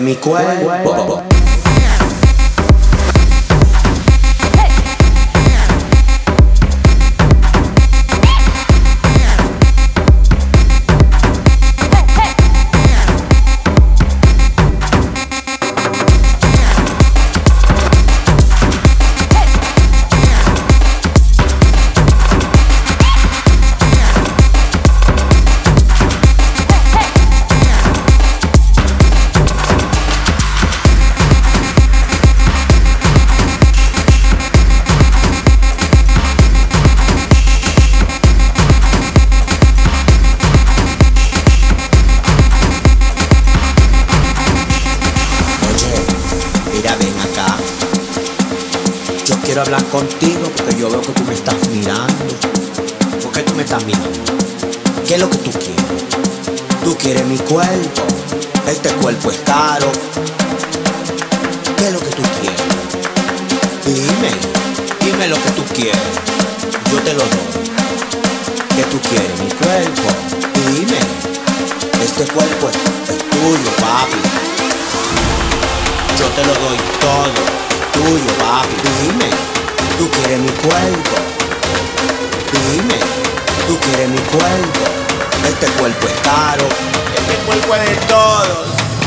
mi cuerpo. cuerpo. Este cuerpo es caro. Este cuerpo es de todos.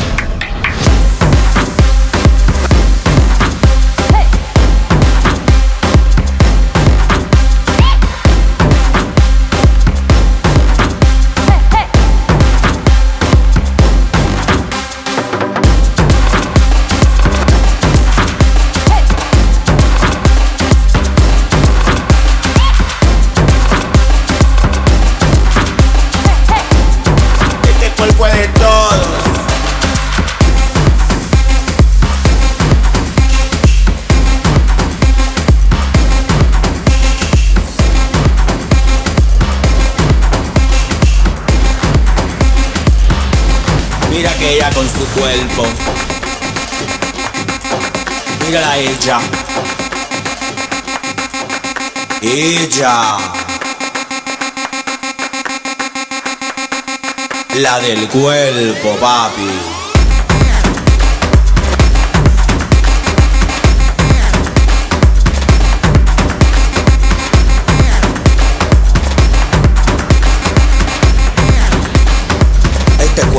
aquella con su cuerpo. Mírala ella. Ella. La del cuerpo, papi.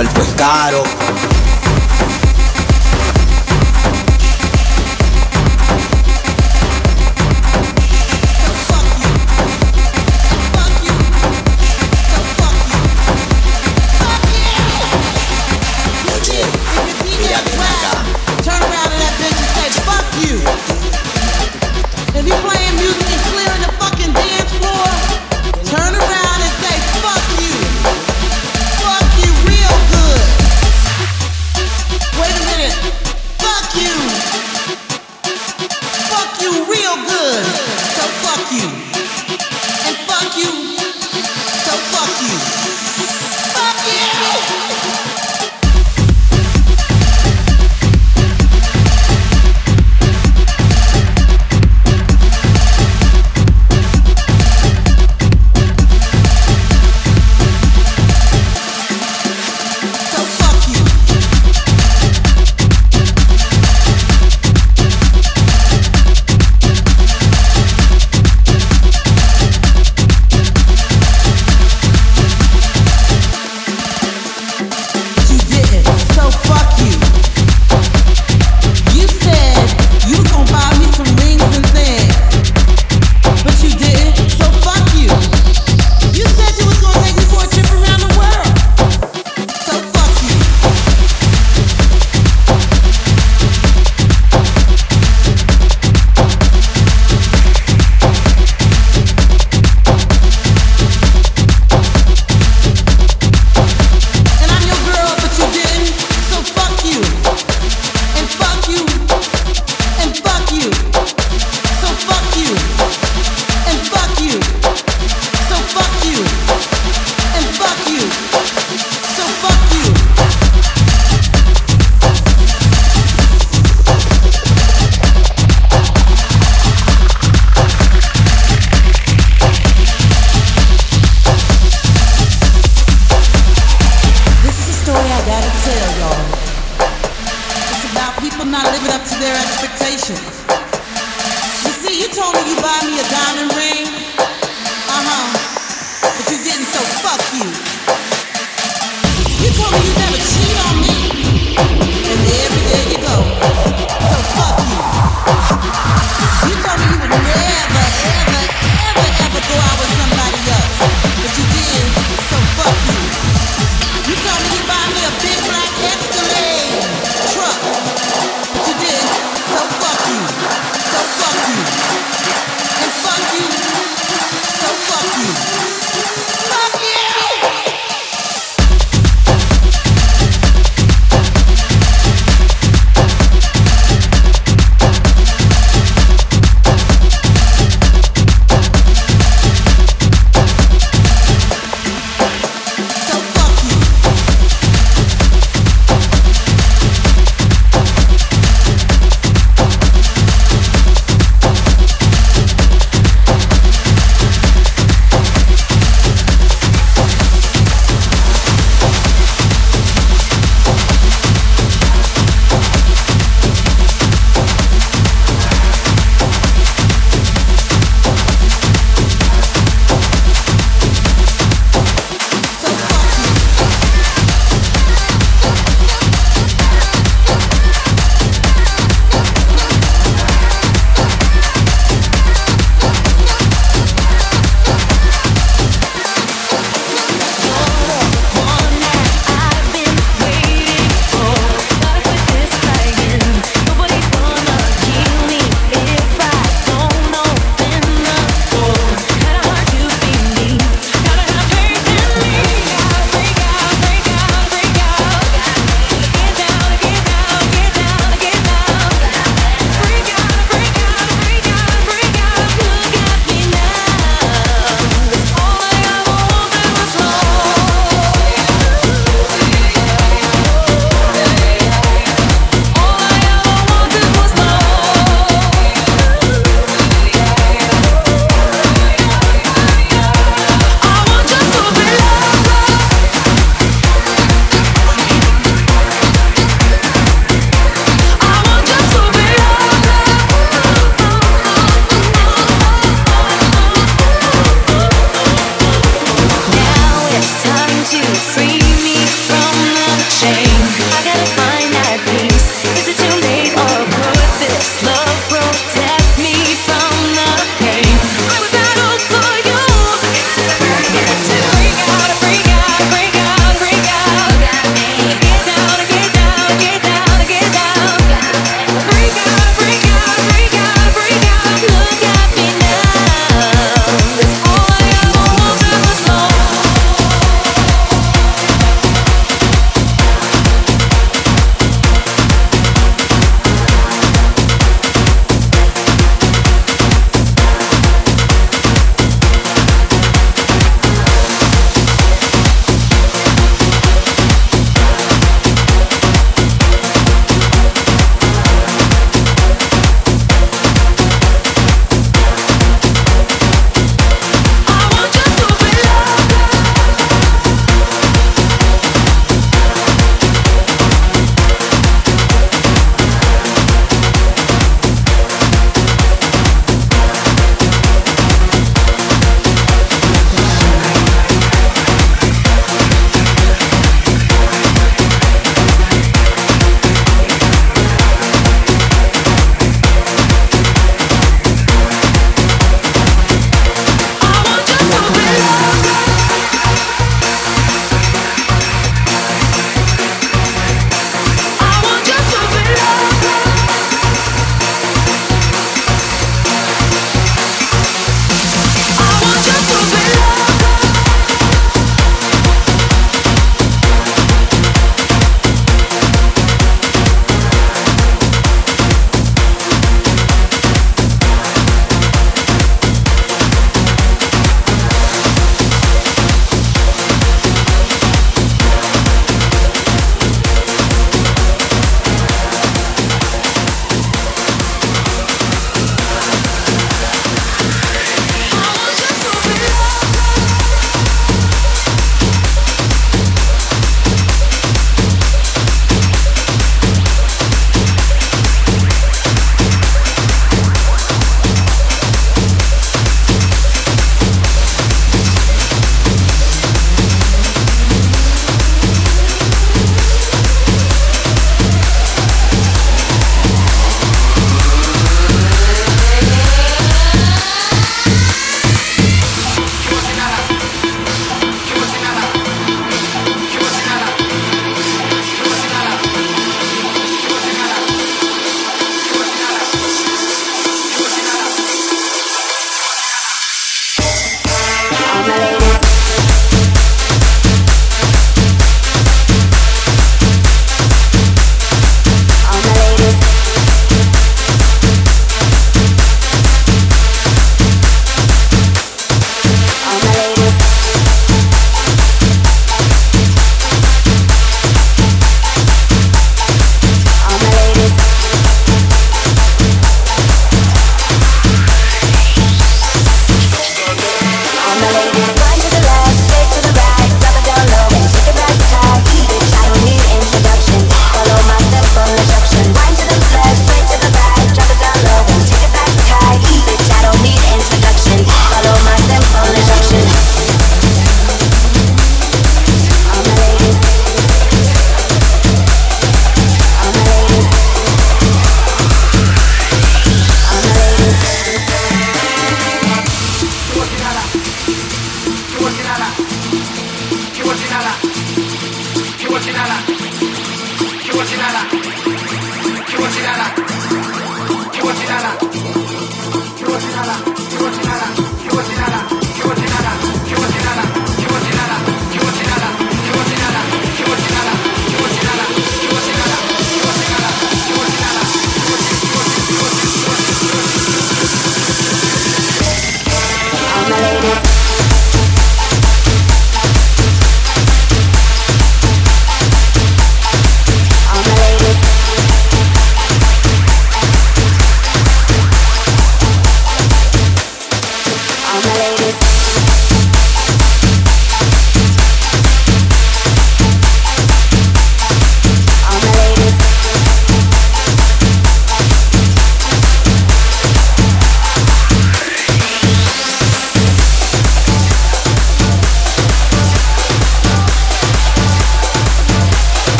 cuerpo es caro.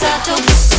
I do.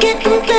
get the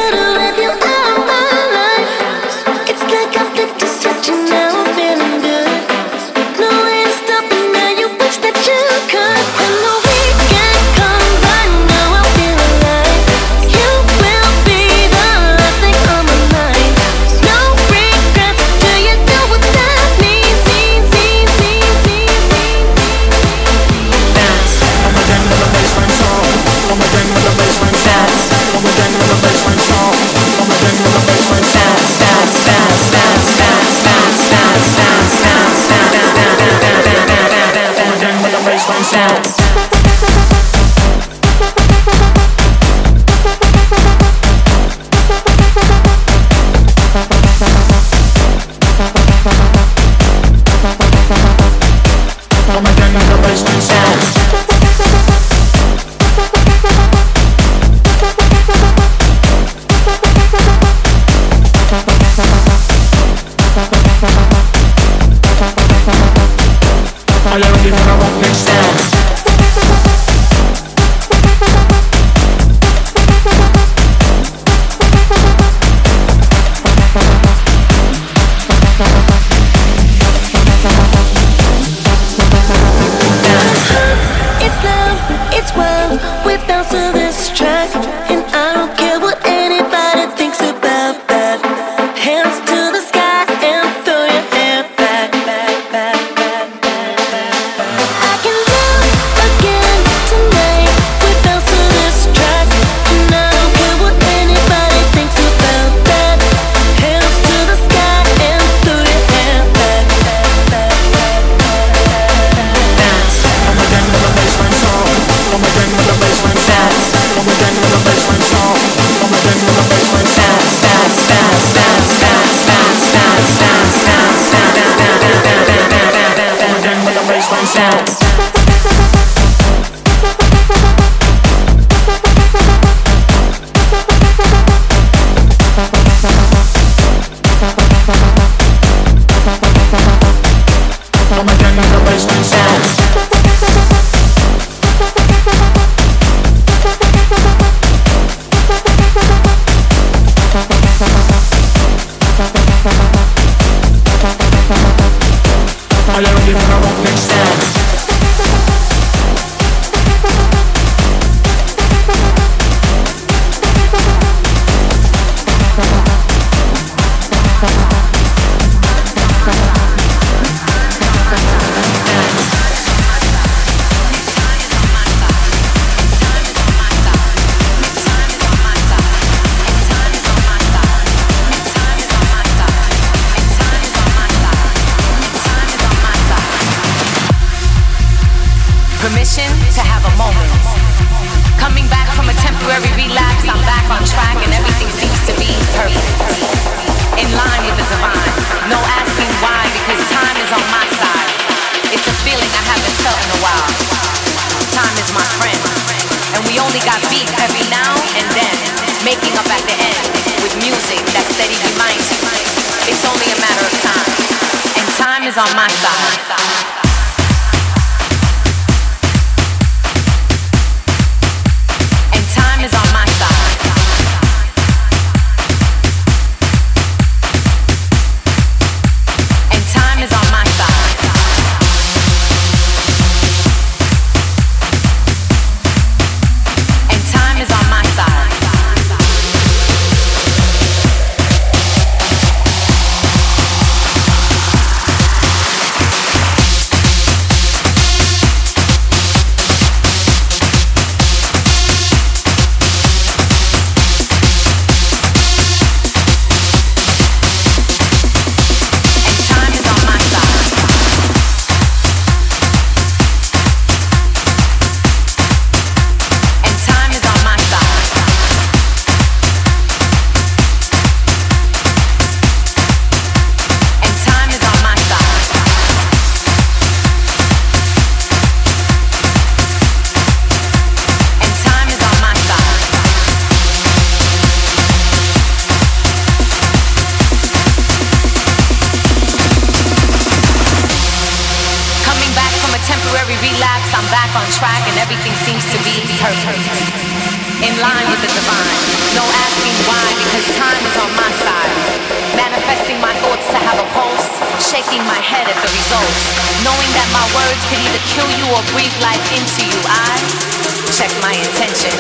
check my intentions.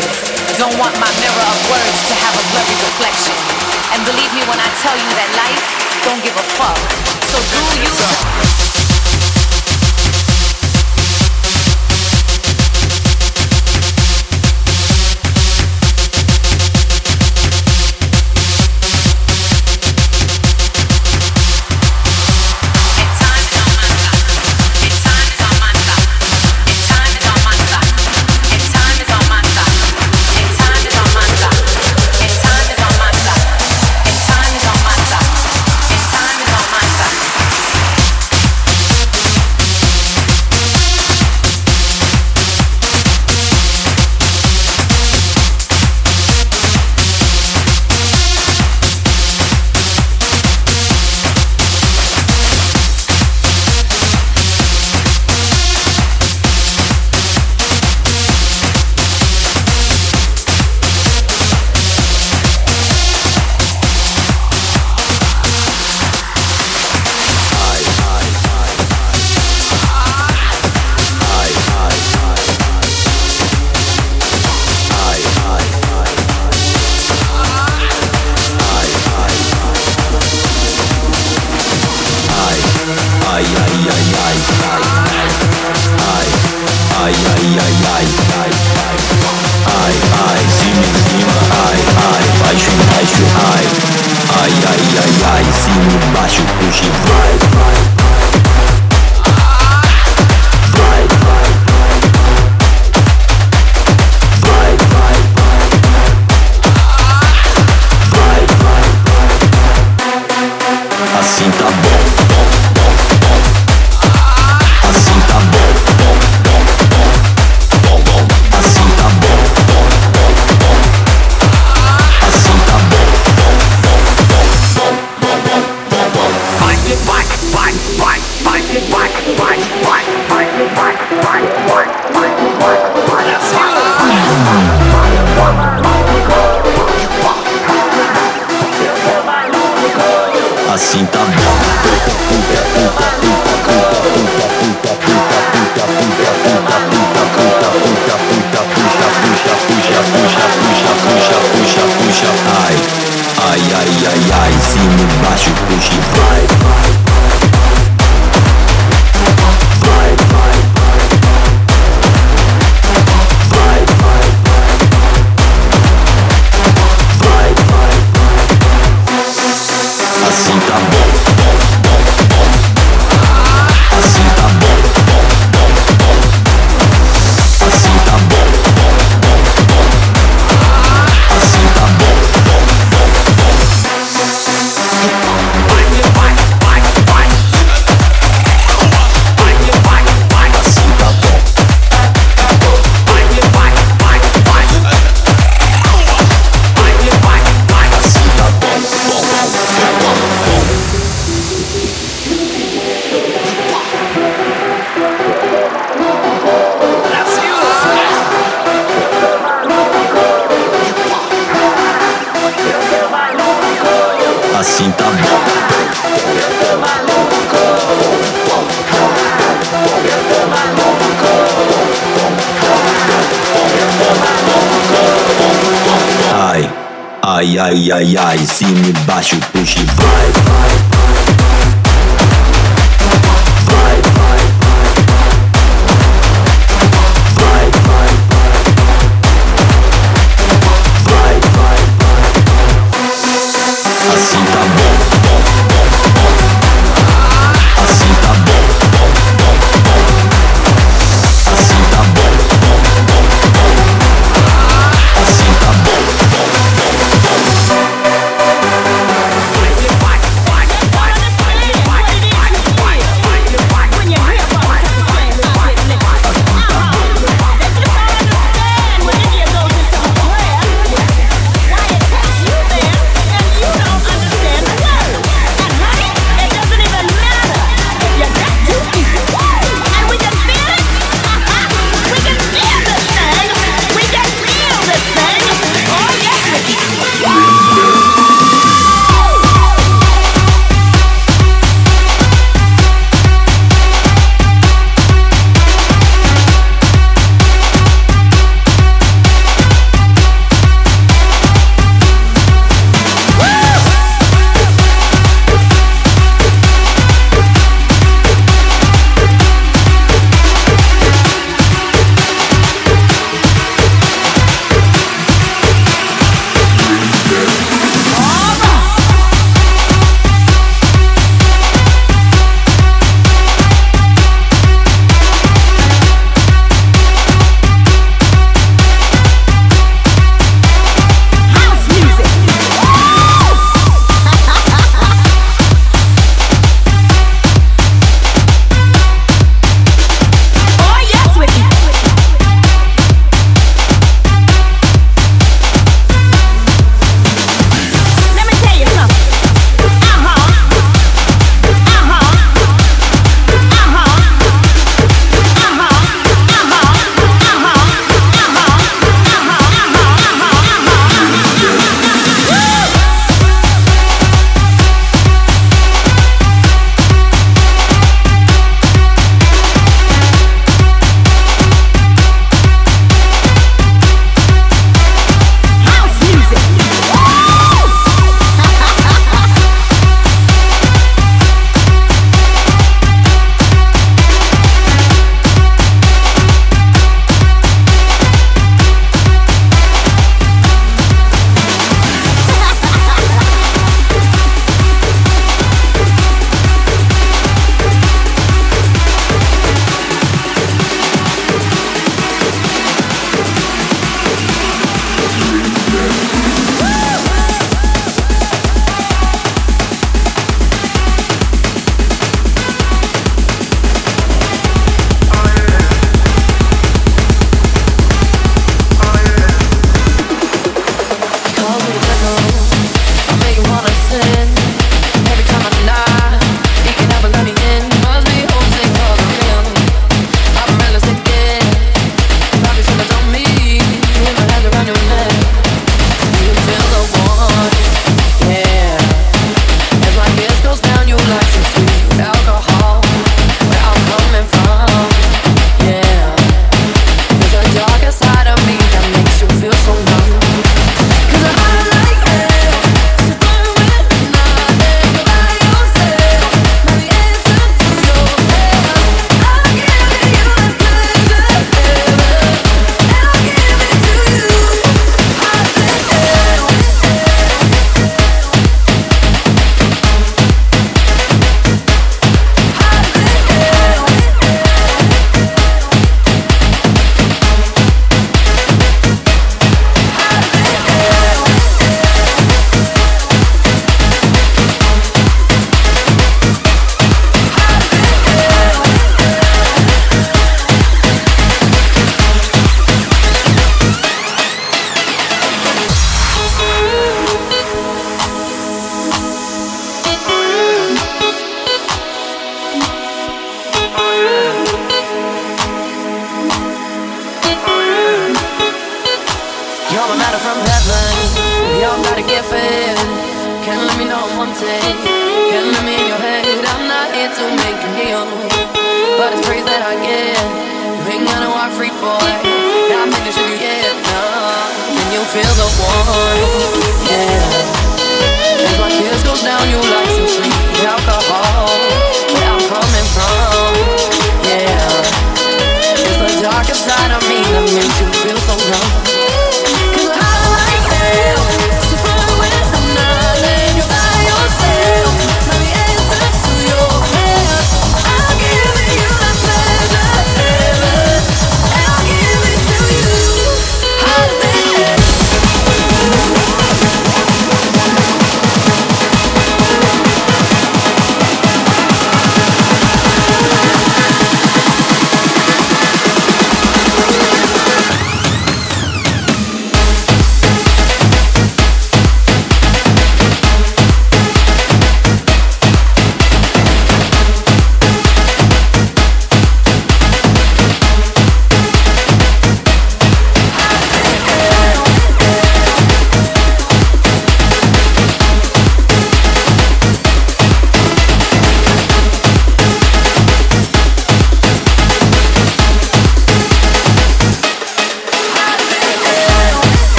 Don't want my mirror of words to have a blurry reflection. And believe me when I tell you that life don't give a fuck. So do you.